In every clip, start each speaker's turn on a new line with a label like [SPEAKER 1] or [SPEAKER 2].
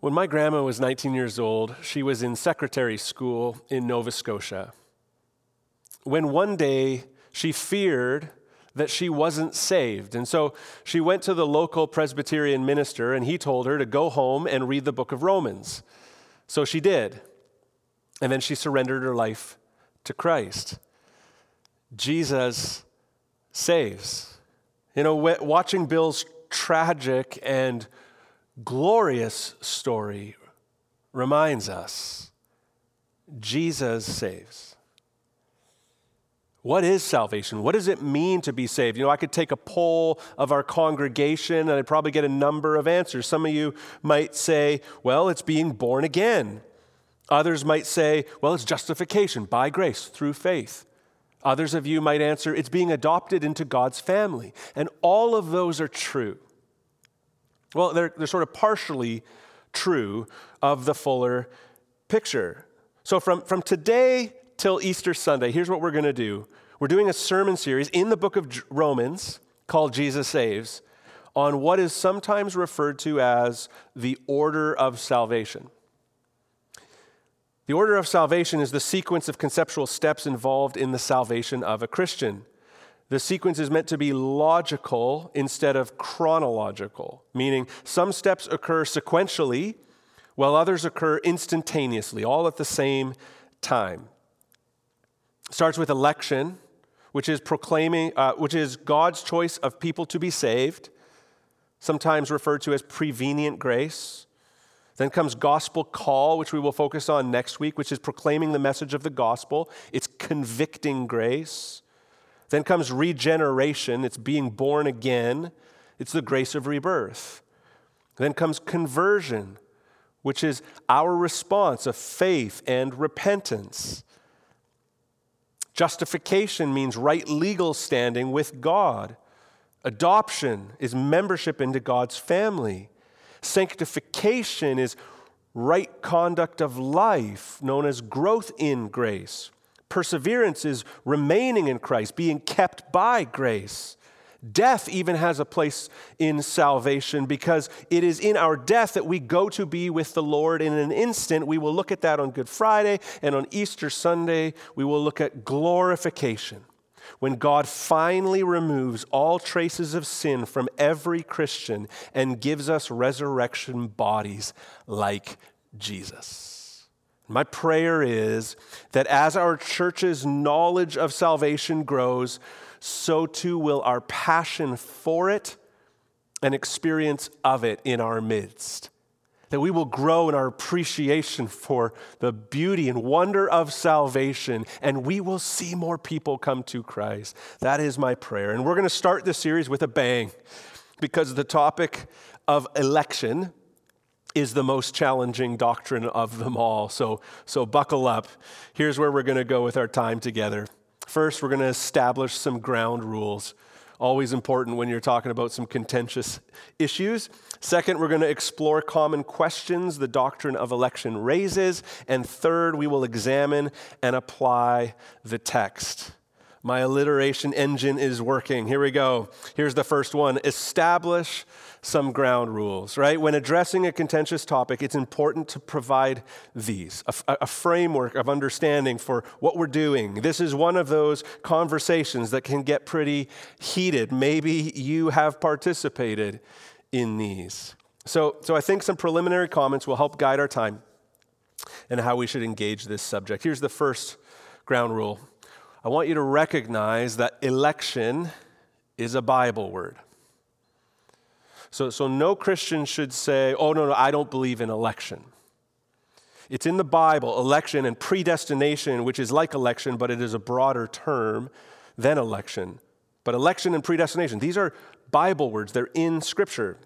[SPEAKER 1] When my grandma was 19 years old, she was in secretary school in Nova Scotia. When one day she feared that she wasn't saved. And so she went to the local Presbyterian minister and he told her to go home and read the book of Romans. So she did. And then she surrendered her life to Christ. Jesus saves. You know, watching Bill's tragic and glorious story reminds us Jesus saves. What is salvation? What does it mean to be saved? You know, I could take a poll of our congregation and I'd probably get a number of answers. Some of you might say, well, it's being born again. Others might say, well, it's justification by grace through faith. Others of you might answer, it's being adopted into God's family. And all of those are true. Well, they're, they're sort of partially true of the fuller picture. So, from, from today till Easter Sunday, here's what we're going to do. We're doing a sermon series in the book of Romans called Jesus Saves on what is sometimes referred to as the order of salvation. The order of salvation is the sequence of conceptual steps involved in the salvation of a Christian. The sequence is meant to be logical instead of chronological, meaning some steps occur sequentially while others occur instantaneously, all at the same time starts with election, which is proclaiming, uh, which is God's choice of people to be saved, sometimes referred to as prevenient grace. Then comes gospel call, which we will focus on next week, which is proclaiming the message of the gospel. It's convicting grace. Then comes regeneration, it's being born again. It's the grace of rebirth. Then comes conversion, which is our response of faith and repentance. Justification means right legal standing with God. Adoption is membership into God's family. Sanctification is right conduct of life, known as growth in grace. Perseverance is remaining in Christ, being kept by grace. Death even has a place in salvation because it is in our death that we go to be with the Lord in an instant. We will look at that on Good Friday and on Easter Sunday. We will look at glorification when God finally removes all traces of sin from every Christian and gives us resurrection bodies like Jesus. My prayer is that as our church's knowledge of salvation grows, so too will our passion for it and experience of it in our midst. That we will grow in our appreciation for the beauty and wonder of salvation, and we will see more people come to Christ. That is my prayer. And we're going to start this series with a bang because the topic of election is the most challenging doctrine of them all. So, so buckle up. Here's where we're going to go with our time together. First, we're going to establish some ground rules. Always important when you're talking about some contentious issues. Second, we're going to explore common questions the doctrine of election raises. And third, we will examine and apply the text. My alliteration engine is working. Here we go. Here's the first one establish some ground rules, right? When addressing a contentious topic, it's important to provide these a, a, framework of understanding for what we're doing. This is one of those conversations that can get pretty heated. Maybe you have participated in these. So, so I think some preliminary comments will help guide our time and how we should engage this subject. Here's the first ground rule I want you to recognize that election is a Bible word. So, so no Christian should say, oh, no, no, I don't believe in election. It's in the Bible, election and predestination, which is like election, but it is a broader term than election. But election and predestination, these are Bible words, they're in Scripture.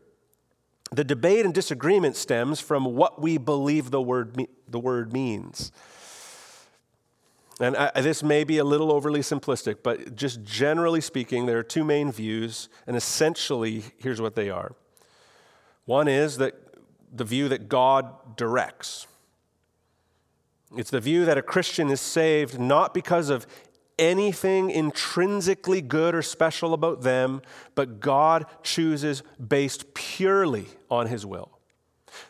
[SPEAKER 1] The debate and disagreement stems from what we believe the word, the word means. And I, this may be a little overly simplistic, but just generally speaking, there are two main views, and essentially, here's what they are. One is that the view that God directs. It's the view that a Christian is saved not because of anything intrinsically good or special about them, but God chooses based purely on his will.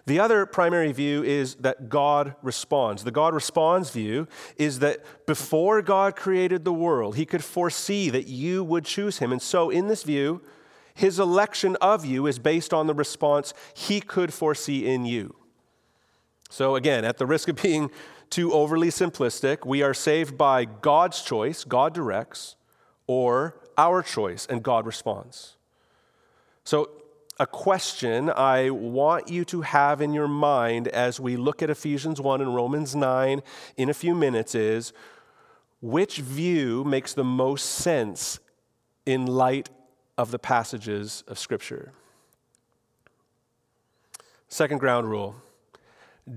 [SPEAKER 1] The other primary view is that God responds. The God responds view is that before God created the world, he could foresee that you would choose him. And so, in this view, his election of you is based on the response he could foresee in you. So, again, at the risk of being too overly simplistic, we are saved by God's choice, God directs, or our choice, and God responds. So, a question I want you to have in your mind as we look at Ephesians 1 and Romans 9 in a few minutes is which view makes the most sense in light of the passages of Scripture? Second ground rule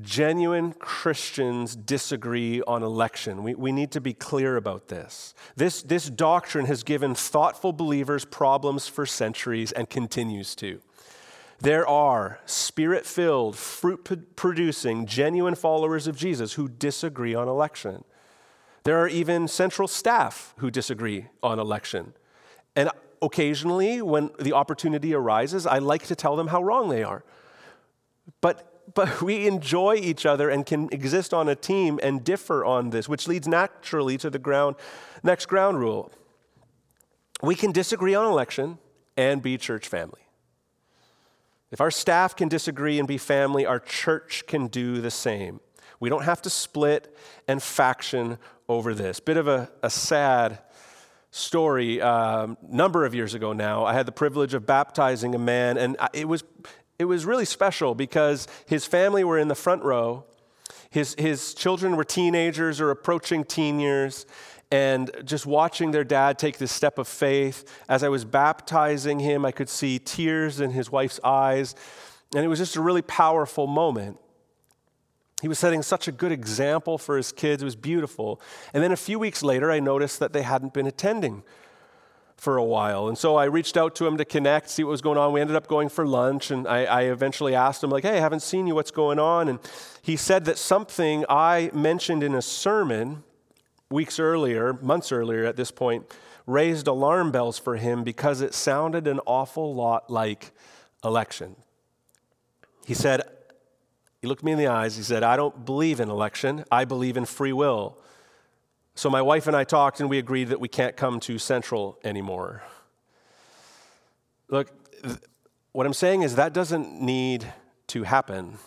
[SPEAKER 1] genuine Christians disagree on election. We, we need to be clear about this. this. This doctrine has given thoughtful believers problems for centuries and continues to. There are spirit filled, fruit producing, genuine followers of Jesus who disagree on election. There are even central staff who disagree on election. And occasionally, when the opportunity arises, I like to tell them how wrong they are. But, but we enjoy each other and can exist on a team and differ on this, which leads naturally to the ground, next ground rule. We can disagree on election and be church family. If our staff can disagree and be family, our church can do the same. We don't have to split and faction over this. Bit of a, a sad story. A um, number of years ago now, I had the privilege of baptizing a man, and it was, it was really special because his family were in the front row. His, his children were teenagers or approaching teen years, and just watching their dad take this step of faith. As I was baptizing him, I could see tears in his wife's eyes, and it was just a really powerful moment. He was setting such a good example for his kids. It was beautiful. And then a few weeks later, I noticed that they hadn't been attending for a while. And so I reached out to him to connect, see what was going on. We ended up going for lunch, and I, I, eventually asked him, like, hey, I haven't seen you, what's going on? And he said that something I mentioned in a sermon weeks earlier, months earlier at this point, raised alarm bells for him because it sounded an awful lot like election. He said, he looked me in the eyes, he said, I don't believe in election, I believe in free will. So my wife and I talked and we agreed that we can't come to Central anymore. Look, what I'm saying is that doesn't need to happen.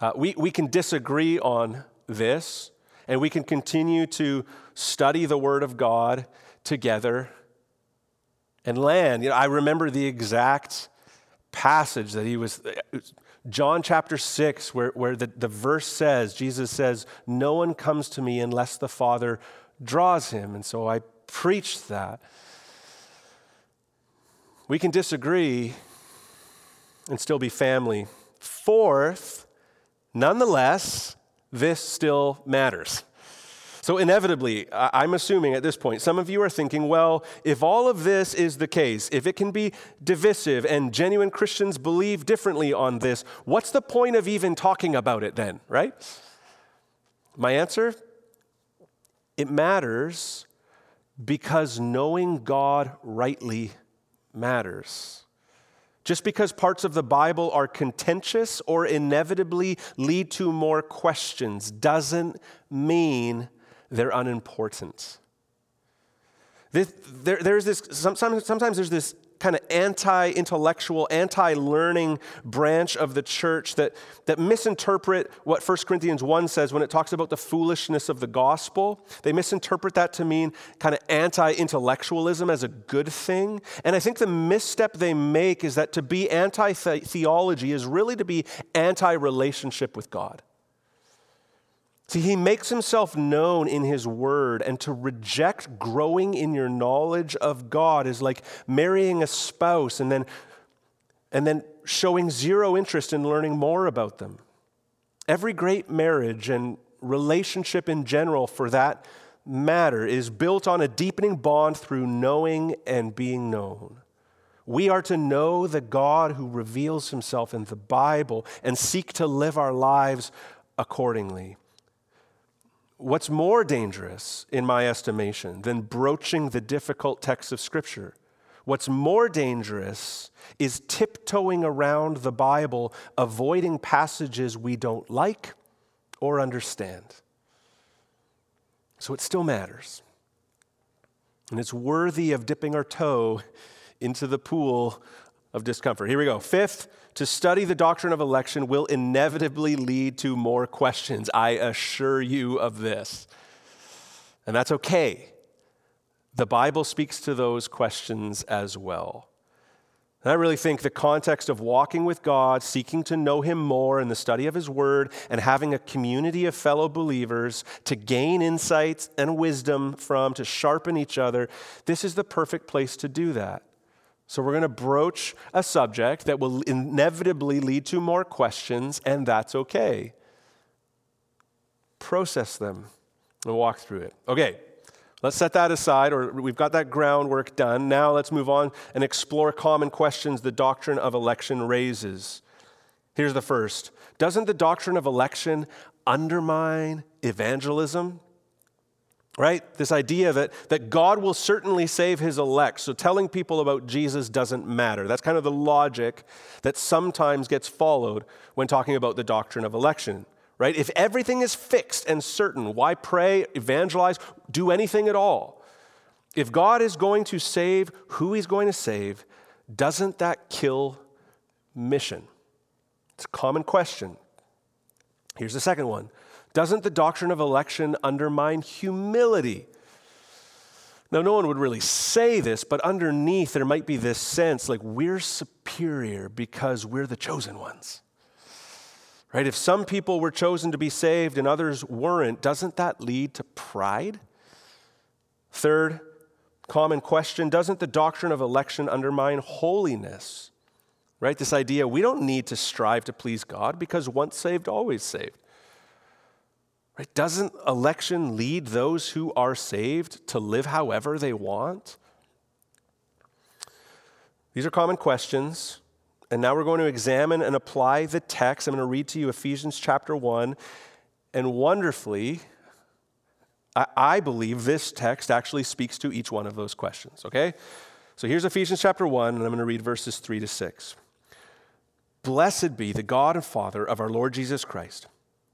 [SPEAKER 1] Uh, we, we can disagree on this, and we can continue to study the Word of God together and land. You know, I remember the exact passage that he was, John chapter 6, where, where the, the verse says, Jesus says, No one comes to me unless the Father draws him. And so I preached that. We can disagree and still be family. Fourth, nonetheless, this still matters. So, inevitably, I'm assuming at this point, some of you are thinking, well, if all of this is the case, if it can be divisive and genuine Christians believe differently on this, what's the point of even talking about it then, right? My answer it matters because knowing God rightly matters. Just because parts of the Bible are contentious or inevitably lead to more questions doesn't mean they're unimportant. This, there, there's this, sometimes, sometimes there's this kind of anti intellectual, anti learning branch of the church that, that misinterpret what 1 Corinthians 1 says when it talks about the foolishness of the gospel. They misinterpret that to mean kind of anti intellectualism as a good thing. And I think the misstep they make is that to be anti theology is really to be anti relationship with God. See, he makes himself known in his word, and to reject growing in your knowledge of God is like marrying a spouse and then, and then showing zero interest in learning more about them. Every great marriage and relationship in general, for that matter, is built on a deepening bond through knowing and being known. We are to know the God who reveals himself in the Bible and seek to live our lives accordingly. What's more dangerous, in my estimation, than broaching the difficult texts of Scripture What's more dangerous is tiptoeing around the Bible, avoiding passages we don't like or understand. So it still matters. And it's worthy of dipping our toe into the pool of discomfort. Here we go. Fifth, to study the doctrine of election will inevitably lead to more questions. I assure you of this. And that's okay. The Bible speaks to those questions as well. And I really think the context of walking with God, seeking to know Him more in the study of His Word, and having a community of fellow believers to gain insights and wisdom from, to sharpen each other, this is the perfect place to do that. So, we're going to broach a subject that will inevitably lead to more questions, and that's okay. Process them and walk through it. Okay, Let's set that aside, or we've got that groundwork done. Now let's move on and explore common questions the doctrine of election raises. Here's the first Doesn't the doctrine of election undermine evangelism? Right? This idea that, that God will certainly save his elect. So telling people about Jesus doesn't matter. That's kind of the logic that sometimes gets followed when talking about the doctrine of election right? If everything is fixed and certain, why pray, evangelize, do anything at all? If God is going to save who he's going to save, doesn't that kill mission? It's a common question. Here's the second one Doesn't the doctrine of election undermine humility? Now, no one would really say this, but underneath there might be this sense like we're superior because we're the chosen ones. Right? If some people were chosen to be saved and others weren't, doesn't that lead to pride? Third, common question doesn't the doctrine of election undermine holiness? Right? This idea we don't need to strive to please God because once saved, always saved. Right? Doesn't election lead those who are saved to live however they want? These are common questions. And now we're going to examine and apply the text. I'm going to read to you Ephesians chapter 1. And wonderfully, I, believe this text actually speaks to each one of those questions, okay? So here's Ephesians chapter 1, and I'm going to read verses 3 to 6. Blessed be the God and Father of our Lord Jesus Christ,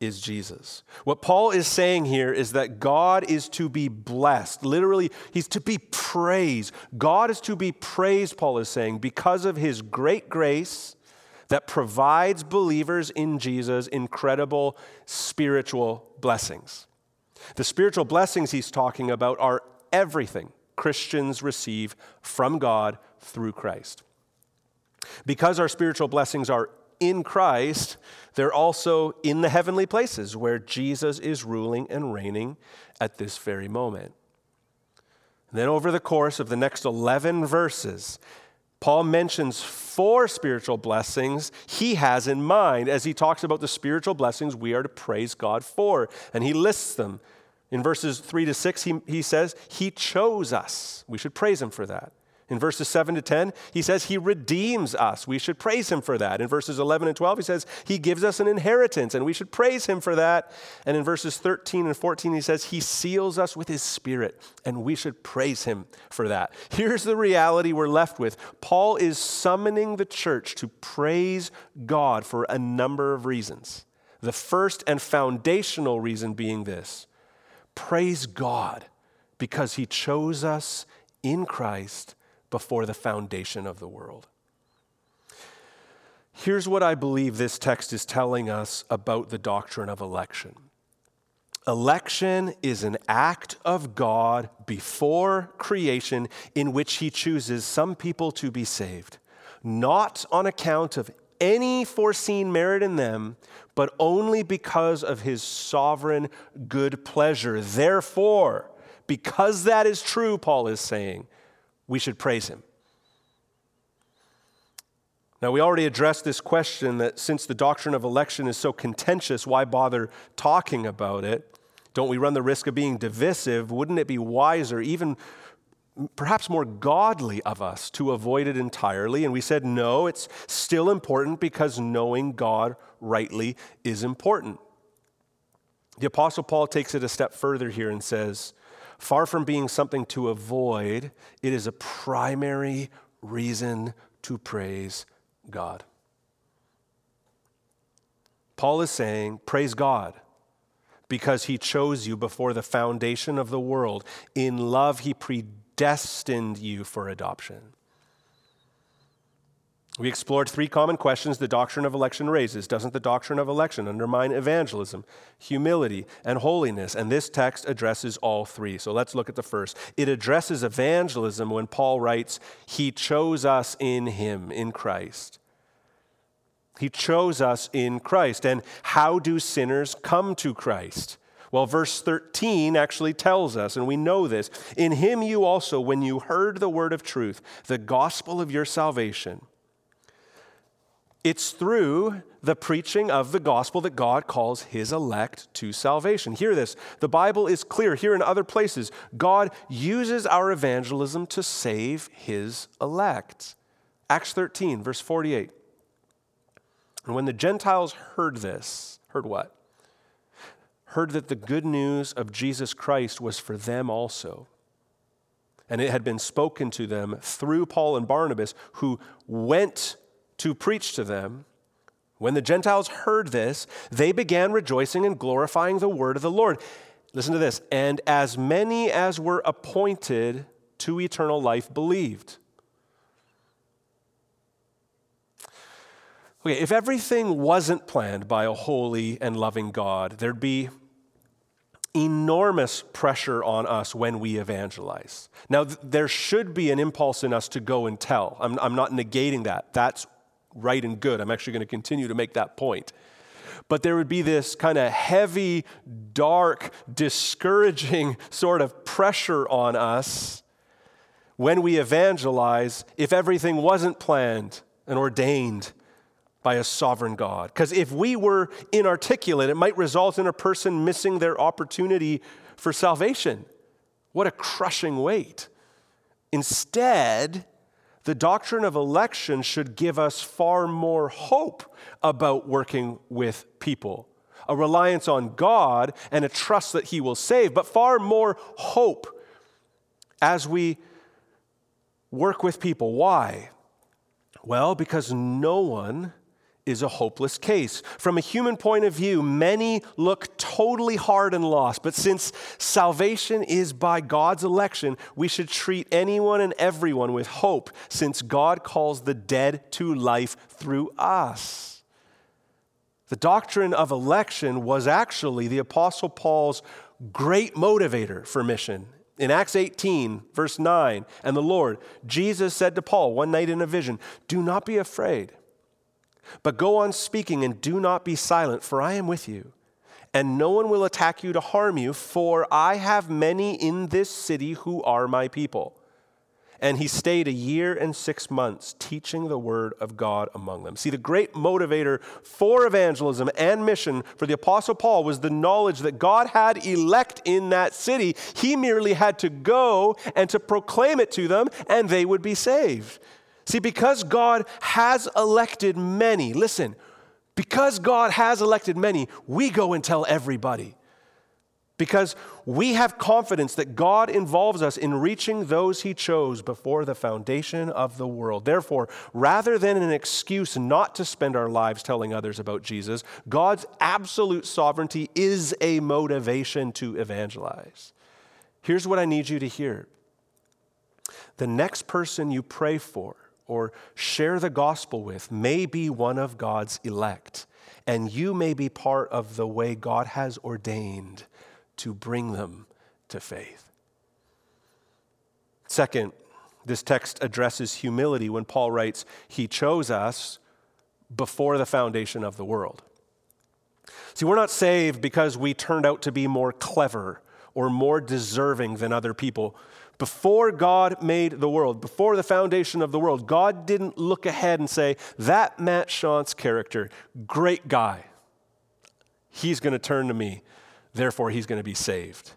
[SPEAKER 1] is Jesus. What Paul is saying here is that God is to be blessed. Literally, he's to be praised. God is to be praised, Paul is saying, because of his great grace that provides believers in Jesus incredible spiritual blessings. The spiritual blessings he's talking about are everything Christians receive from God through Christ. Because our spiritual blessings are in Christ, they're also in the heavenly places where Jesus is ruling and reigning at this very moment. And then, over the course of the next 11 verses, Paul mentions four spiritual blessings he has in mind as he talks about the spiritual blessings we are to praise God for. And he lists them. In verses 3 to 6, he, he says, He chose us. We should praise him for that. In verses 7 to 10, he says he redeems us. We should praise him for that. In verses 11 and 12, he says he gives us an inheritance, and we should praise him for that. And in verses 13 and 14, he says he seals us with his spirit, and we should praise him for that. Here's the reality we're left with Paul is summoning the church to praise God for a number of reasons. The first and foundational reason being this praise God because he chose us in Christ before the foundation of the world. Here's what I believe this text is telling us about the doctrine of election. Election is an act of God before creation in which He chooses some people to be saved, not on account of any foreseen merit in them, but only because of His sovereign good pleasure. Therefore, because that is true, Paul is saying, we should praise him. Now, we already addressed this question that since the doctrine of election is so contentious, why bother talking about it? Don't we run the risk of being divisive? Wouldn't it be wiser, even perhaps more godly of us, to avoid it entirely? And we said, no, it's still important because knowing God rightly is important. The Apostle Paul takes it a step further here and says, far from being something to avoid, it is a primary reason to praise God. Paul is saying, Praise God, because he chose you before the foundation of the world. In love, he predestined you for adoption. We explored three common questions the doctrine of election raises. Doesn't the doctrine of election undermine evangelism, humility, and holiness? And this text addresses all three. So let's look at the first. It addresses evangelism when Paul writes, He chose us in Him, in Christ. He chose us in Christ. And how do sinners come to Christ? Well, verse 13 actually tells us, and we know this In Him you also, when you heard the word of truth, the gospel of your salvation, it's through the preaching of the gospel that God calls his elect to salvation. Hear this. The Bible is clear here in other places. God uses our evangelism to save his elect. Acts 13, verse 48. And when the Gentiles heard this, heard what? Heard that the good news of Jesus Christ was for them also. And it had been spoken to them through Paul and Barnabas, who went to preach to them. When the Gentiles heard this, they began rejoicing and glorifying the word of the Lord. Listen to this. And as many as were appointed to eternal life believed. Okay, if everything wasn't planned by a holy and loving God, there'd be enormous pressure on us when we evangelize. Now, th- there should be an impulse in us to go and tell. I'm, I'm not negating that. That's right and good. I'm actually going to continue to make that point. But there would be this kind of heavy, dark, discouraging sort of pressure on us when we evangelize if everything wasn't planned and ordained by a sovereign God. Because if we were inarticulate, it might result in a person missing their opportunity for salvation. What a crushing weight. Instead, the doctrine of election should give us far more hope about working with people. A reliance on God and a trust that He will save, but far more hope as we work with people. Why? Well, because no one is a hopeless case. From a human point of view, many look totally hard and lost, but since salvation is by God's election, we should treat anyone and everyone with hope, since God calls the dead to life through us. The doctrine of election was actually the Apostle Paul's great motivator for mission. In Acts 18, verse 9, and the Lord, Jesus said to Paul one night in a vision, Do not be afraid. But go on speaking and do not be silent, for I am with you. And no one will attack you to harm you, for I have many in this city who are my people. And he stayed a year and six months teaching the word of God among them. See, the great motivator for evangelism and mission for the Apostle Paul was the knowledge that God had elect in that city. He merely had to go and to proclaim it to them, and they would be saved. See, because God has elected many, listen, because God has elected many, we go and tell everybody. Because we have confidence that God involves us in reaching those He chose before the foundation of the world. Therefore, rather than an excuse not to spend our lives telling others about Jesus, God's absolute sovereignty is a motivation to evangelize. Here's what I need you to hear the next person you pray for, or share the gospel with may be one of God's elect, and you may be part of the way God has ordained to bring them to faith. Second, this text addresses humility when Paul writes, He chose us before the foundation of the world. See, we're not saved because we turned out to be more clever or more deserving than other people. Before God made the world, before the foundation of the world, God didn't look ahead and say, That Matt Shantz character, great guy. He's going to turn to me, therefore he's going to be saved.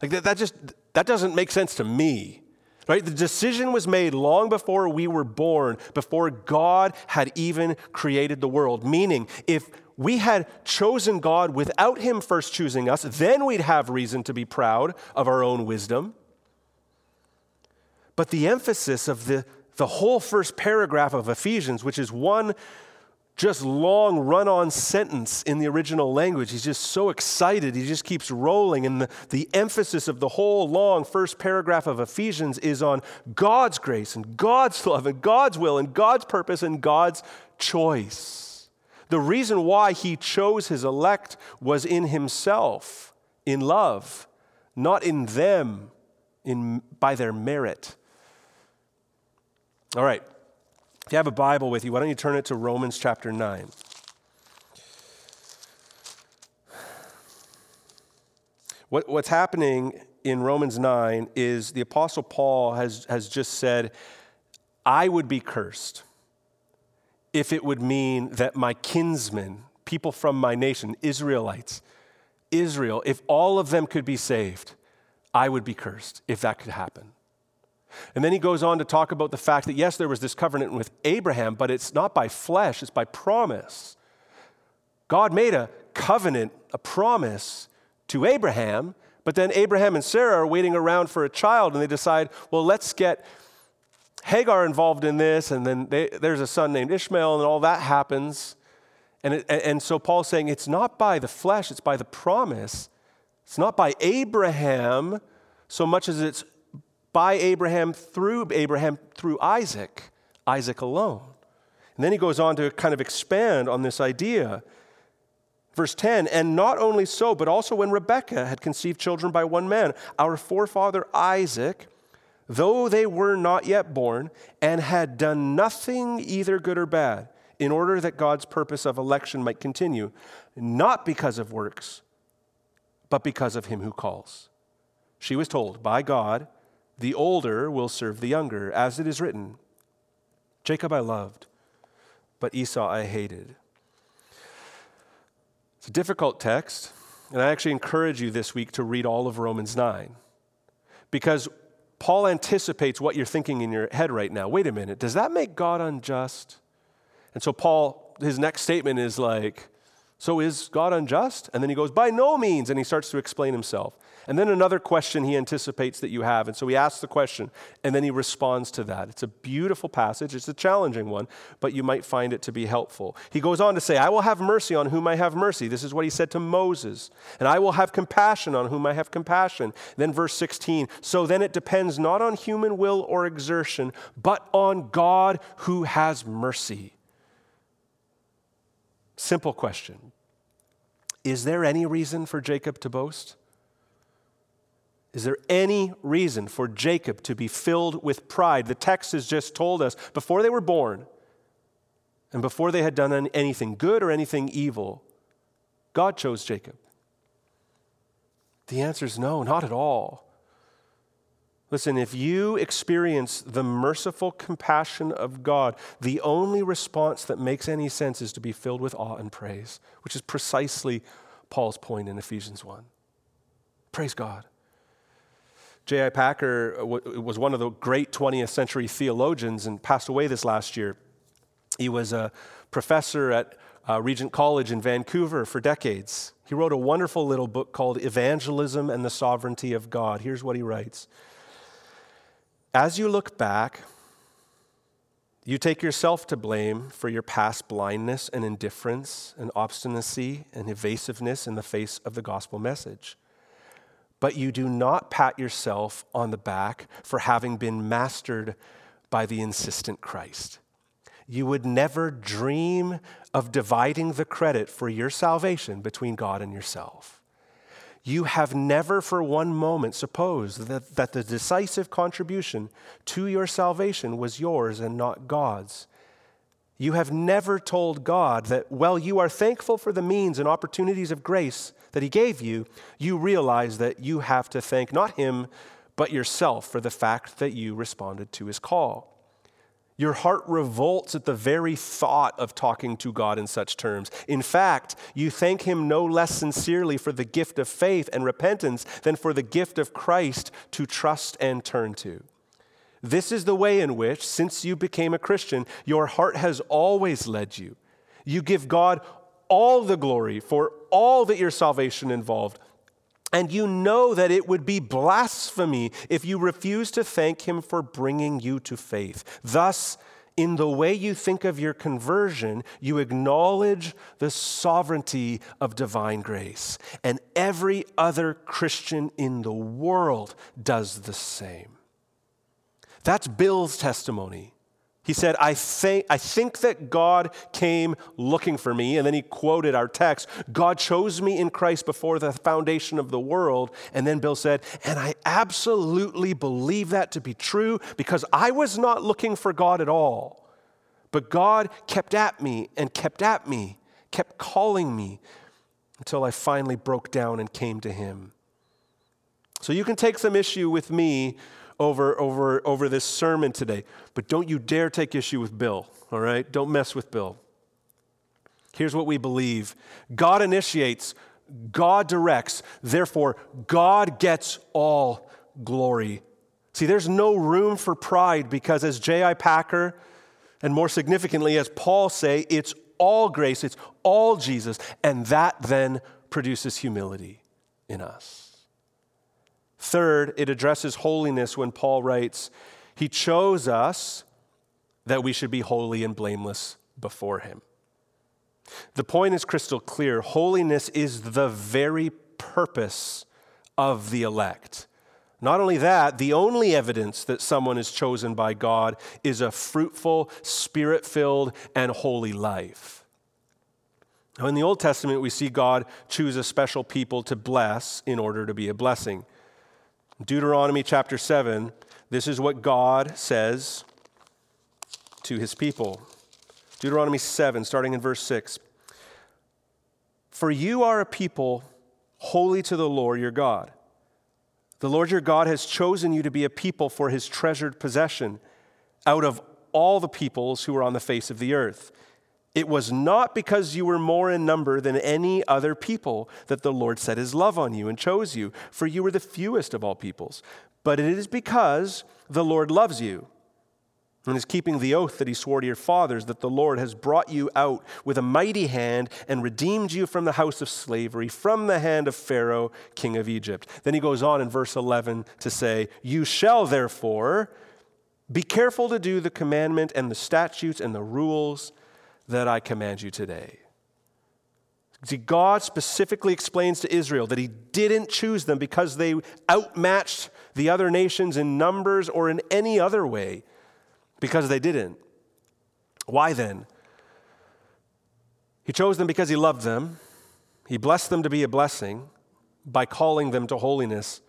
[SPEAKER 1] Like that, that just that doesn't make sense to me. Right? The decision was made long before we were born, before God had even created the world. Meaning, if we had chosen God without Him first choosing us, then we'd have reason to be proud of our own wisdom. But the emphasis of the, the whole first paragraph of Ephesians, which is one just long run on sentence in the original language. He's just so excited. He just keeps rolling. And the, the emphasis of the whole long first paragraph of Ephesians is on God's grace and God's love and God's will and God's purpose and God's choice. The reason why he chose his elect was in himself, in love, not in them, in, by their merit. All right. If you have a Bible with you, why don't you turn it to Romans chapter 9? What, what's happening in Romans 9 is the Apostle Paul has, has just said, I would be cursed if it would mean that my kinsmen, people from my nation, Israelites, Israel, if all of them could be saved, I would be cursed if that could happen. And then he goes on to talk about the fact that, yes, there was this covenant with Abraham, but it's not by flesh, it's by promise. God made a covenant, a promise to Abraham, but then Abraham and Sarah are waiting around for a child, and they decide, well, let's get Hagar involved in this, and then they, there's a son named Ishmael, and all that happens. And, it, and so Paul's saying it's not by the flesh, it's by the promise. It's not by Abraham so much as it's by Abraham, through Abraham, through Isaac, Isaac alone. And then he goes on to kind of expand on this idea. Verse 10 And not only so, but also when Rebekah had conceived children by one man, our forefather Isaac, though they were not yet born, and had done nothing either good or bad, in order that God's purpose of election might continue, not because of works, but because of him who calls. She was told by God, the older will serve the younger, as it is written Jacob I loved, but Esau I hated. It's a difficult text, and I actually encourage you this week to read all of Romans 9 because Paul anticipates what you're thinking in your head right now. Wait a minute, does that make God unjust? And so, Paul, his next statement is like, So is God unjust? And then he goes, By no means. And he starts to explain himself. And then another question he anticipates that you have. And so he asks the question, and then he responds to that. It's a beautiful passage. It's a challenging one, but you might find it to be helpful. He goes on to say, I will have mercy on whom I have mercy. This is what he said to Moses. And I will have compassion on whom I have compassion. Then verse 16, so then it depends not on human will or exertion, but on God who has mercy. Simple question. Is there any reason for Jacob to boast? Is there any reason for Jacob to be filled with pride? The text has just told us before they were born and before they had done anything good or anything evil, God chose Jacob. The answer is no, not at all. Listen, if you experience the merciful compassion of God, the only response that makes any sense is to be filled with awe and praise, which is precisely Paul's point in Ephesians 1. Praise God. J.I. Packer was one of the great 20th century theologians and passed away this last year. He was a professor at uh, Regent College in Vancouver for decades. He wrote a wonderful little book called Evangelism and the Sovereignty of God. Here's what he writes As you look back, you take yourself to blame for your past blindness and indifference and obstinacy and evasiveness in the face of the gospel message but you do not pat yourself on the back for having been mastered by the insistent Christ. You would never dream of dividing the credit for your salvation between God and yourself. You have never for one moment supposed that, that the decisive contribution to your salvation was yours and not God's. You have never told God that, while you are thankful for the means and opportunities of grace that He gave you, you realize that you have to thank not Him, but yourself for the fact that you responded to his call. Your heart revolts at the very thought of talking to God in such terms. In fact, you thank Him no less sincerely for the gift of faith and repentance than for the gift of Christ to trust and turn to. This is the way in which, since you became a Christian, your heart has always led you. You give God all the glory for all that your salvation involved. And you know that it would be blasphemy if you refuse to thank Him for bringing you to faith. Thus, in the way you think of your conversion, you acknowledge the sovereignty of divine grace. And every other Christian in the world does the same. That's Bill's testimony. He said, I think, I think that God came looking for me. And then he quoted our text God chose me in Christ before the foundation of the world. And then Bill said, And I absolutely believe that to be true because I was not looking for God at all. But God kept at me and kept at me, kept calling me until I finally broke down and came to him. So you can take some issue with me over, over, over this sermon today. But don't you dare take issue with Bill, all right? Don't mess with Bill. Here's what we believe God initiates, God directs, therefore, God gets all glory. See, there's no room for pride because, as J.I. Packer, and more significantly, as Paul say, it's all grace, it's all Jesus, and that then produces humility in us. Third, it addresses holiness when Paul writes, He chose us that we should be holy and blameless before Him. The point is crystal clear. Holiness is the very purpose of the elect. Not only that, the only evidence that someone is chosen by God is a fruitful, spirit filled, and holy life. Now, in the Old Testament, we see God choose a special people to bless in order to be a blessing. Deuteronomy chapter 7, this is what God says to his people. Deuteronomy 7, starting in verse 6. For you are a people holy to the Lord your God. The Lord your God has chosen you to be a people for his treasured possession out of all the peoples who are on the face of the earth. It was not because you were more in number than any other people that the Lord set his love on you and chose you, for you were the fewest of all peoples. But it is because the Lord loves you and is keeping the oath that he swore to your fathers that the Lord has brought you out with a mighty hand and redeemed you from the house of slavery, from the hand of Pharaoh, king of Egypt. Then he goes on in verse 11 to say, You shall therefore be careful to do the commandment and the statutes and the rules that I command you today. See, God specifically explains to Israel that He didn't choose them because they outmatched the other nations in numbers or in any other way, because they didn't. Why then? He chose them because He loved them. He blessed them to be a blessing by calling them to holiness.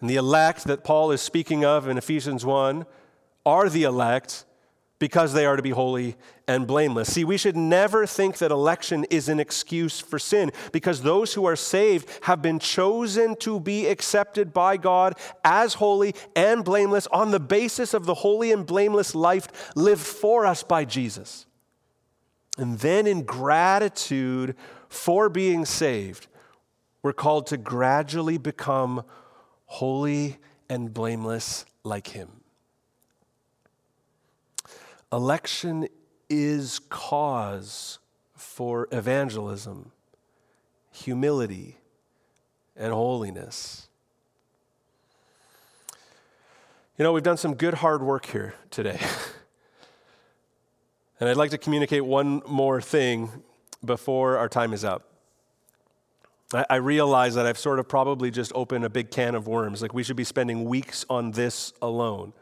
[SPEAKER 1] And the elect that Paul is speaking of in Ephesians 1 are the elect because they are to be holy and blameless. See, we should never think that election is an excuse for sin because those who are saved have been chosen to be accepted by God as holy and blameless on the basis of the holy and blameless life lived for us by Jesus. And then, in gratitude for being saved, we're called to gradually become holy and blameless like Him. Election is cause for evangelism, humility, and holiness. You know, we've done some good hard work here today. and I'd like to communicate one more thing before our time is up. I, realize that I've sort of probably just opened a big can of worms. Like, we should be spending weeks on this alone.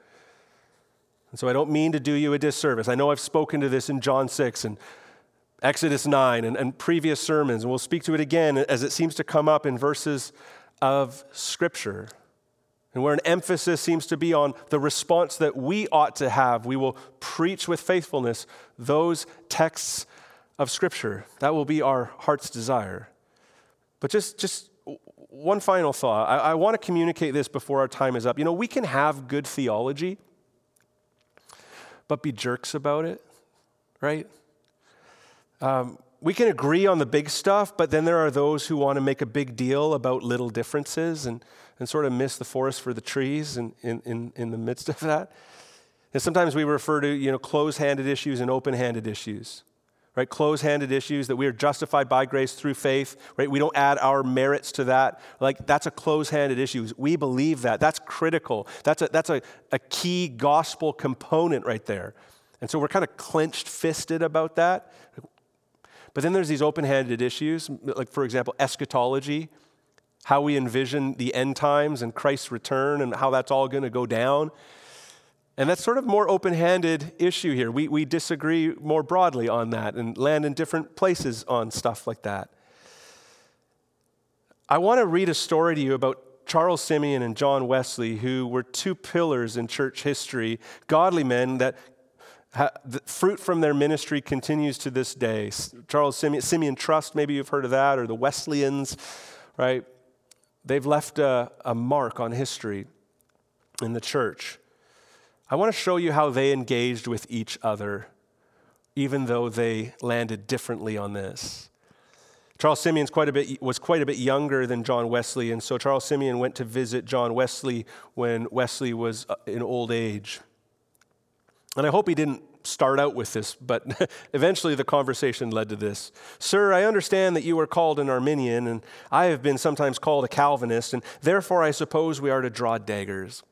[SPEAKER 1] And so I don't mean to do you a disservice. I know I've spoken to this in John 6 and Exodus 9 and, and previous sermons, and we'll speak to it again as it seems to come up in verses of Scripture. And where an emphasis seems to be on the response that we ought to have, we will preach with faithfulness those texts of Scripture. That will be our heart's desire. But just, just one final thought. I, I want to communicate this before our time is up. You know, we can have good theology, but be jerks about it, right? Um, we can agree on the big stuff, but then there are those who want to make a big deal about little differences and, and sort of miss the forest for the trees in, in, in, in the midst of that. And sometimes we refer to you know, close handed issues and open handed issues. Right, close-handed issues that we are justified by grace through faith. Right, we don't add our merits to that. Like that's a close-handed issue. We believe that. That's critical. That's a that's a, a key gospel component right there. And so we're kind of clenched fisted about that. But then there's these open handed issues, like, for example, eschatology, how we envision the end times and Christ's return and how that's all going to go down. And that's sort of more open handed issue here. We, we disagree more broadly on that and land in different places on stuff like that. I want to read a story to you about Charles Simeon and John Wesley, who were two pillars in church history, godly men that the fruit from their ministry continues to this day. Charles Simeon, Simeon Trust, maybe you've heard of that, or the Wesleyans, right? They've left a, a mark on history in the church. I want to show you how they engaged with each other, even though they landed differently on this. Charles Simeon was quite a bit younger than John Wesley, and so Charles Simeon went to visit John Wesley when Wesley was uh, in old age. And I hope he didn't start out with this, but eventually the conversation led to this. Sir, I understand that you are called an Arminian, and I have been sometimes called a Calvinist, and therefore I suppose we are to draw daggers.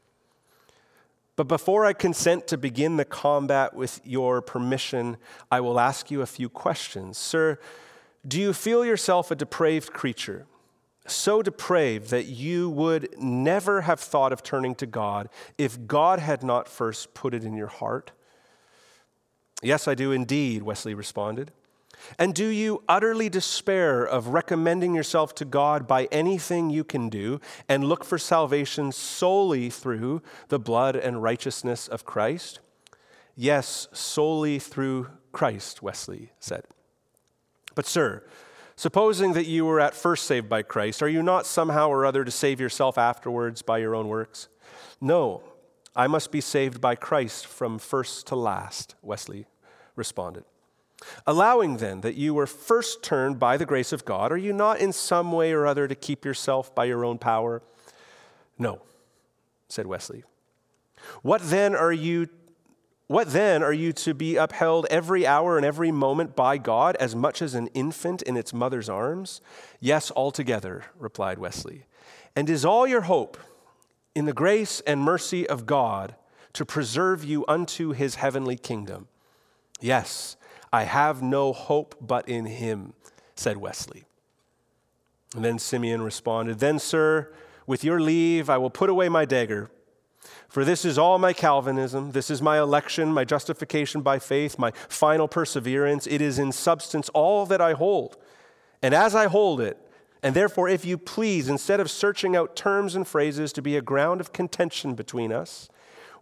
[SPEAKER 1] But before I consent to begin the combat with your permission, I will ask you a few questions. Sir, do you feel yourself a depraved creature? so depraved that you would never have thought of turning to God if God had not first put it in your heart? Yes, I do indeed, Wesley responded. And do you utterly despair of recommending yourself to God by anything you can do and look for salvation solely through the blood and righteousness of Christ? Yes, solely through Christ, Wesley said. But, sir, Supposing that you were at first saved by Christ, are you not somehow or other to save yourself afterwards by your own works? No, I must be saved by Christ from first to last, Wesley responded. Allowing then that you were first turned by the grace of God, are you not in some way or other to keep yourself by your own power? No, said Wesley. What then are you what then are you to be upheld every hour and every moment by God as much as an infant in its mother's arms? Yes, altogether, replied Wesley. And is all your hope in the grace and mercy of God to preserve you unto his heavenly kingdom? Yes, I have no hope but in him, said Wesley. And then Simeon responded, Then, sir, with your leave, I will put away my dagger for this is all my Calvinism. This is my election, my justification by faith, my final perseverance. It is in substance all that I hold. And as I hold it, and therefore, if you please, instead of searching out terms and phrases to be a ground of contention between us,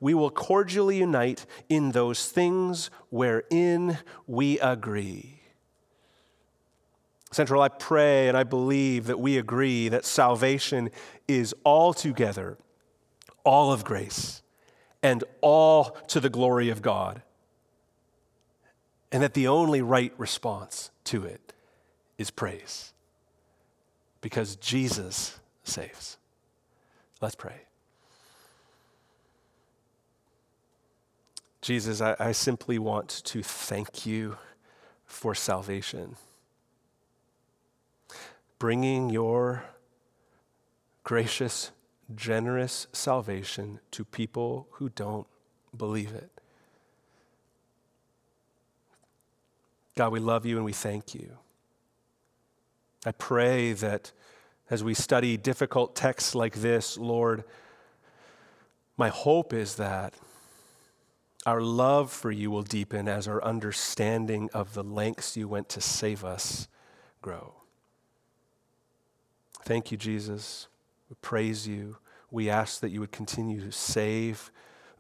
[SPEAKER 1] we will cordially unite in those things wherein we agree. Central, I pray and I believe that we agree that salvation is altogether all of grace and all to the glory of God. And that the only right response to it is praise because Jesus saves. Let's pray. Jesus, I, I, simply want to thank you for salvation. Bringing your gracious generous salvation to people who don't believe it. God, we love you and we thank you. I pray that as we study difficult texts like this, Lord, my hope is that our love for you will deepen as our understanding of the lengths you went to save us grow. Thank you, Jesus. We praise you. We ask that you would continue to save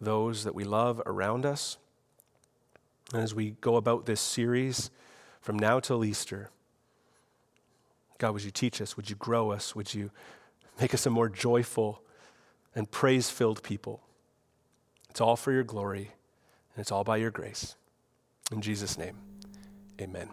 [SPEAKER 1] those that we love around us. And as we go about this series from now till Easter, God, would you teach us? Would you grow us? Would you make us a more joyful and praise filled people? It's all for your glory. And it's all by your grace. In Jesus' name, amen.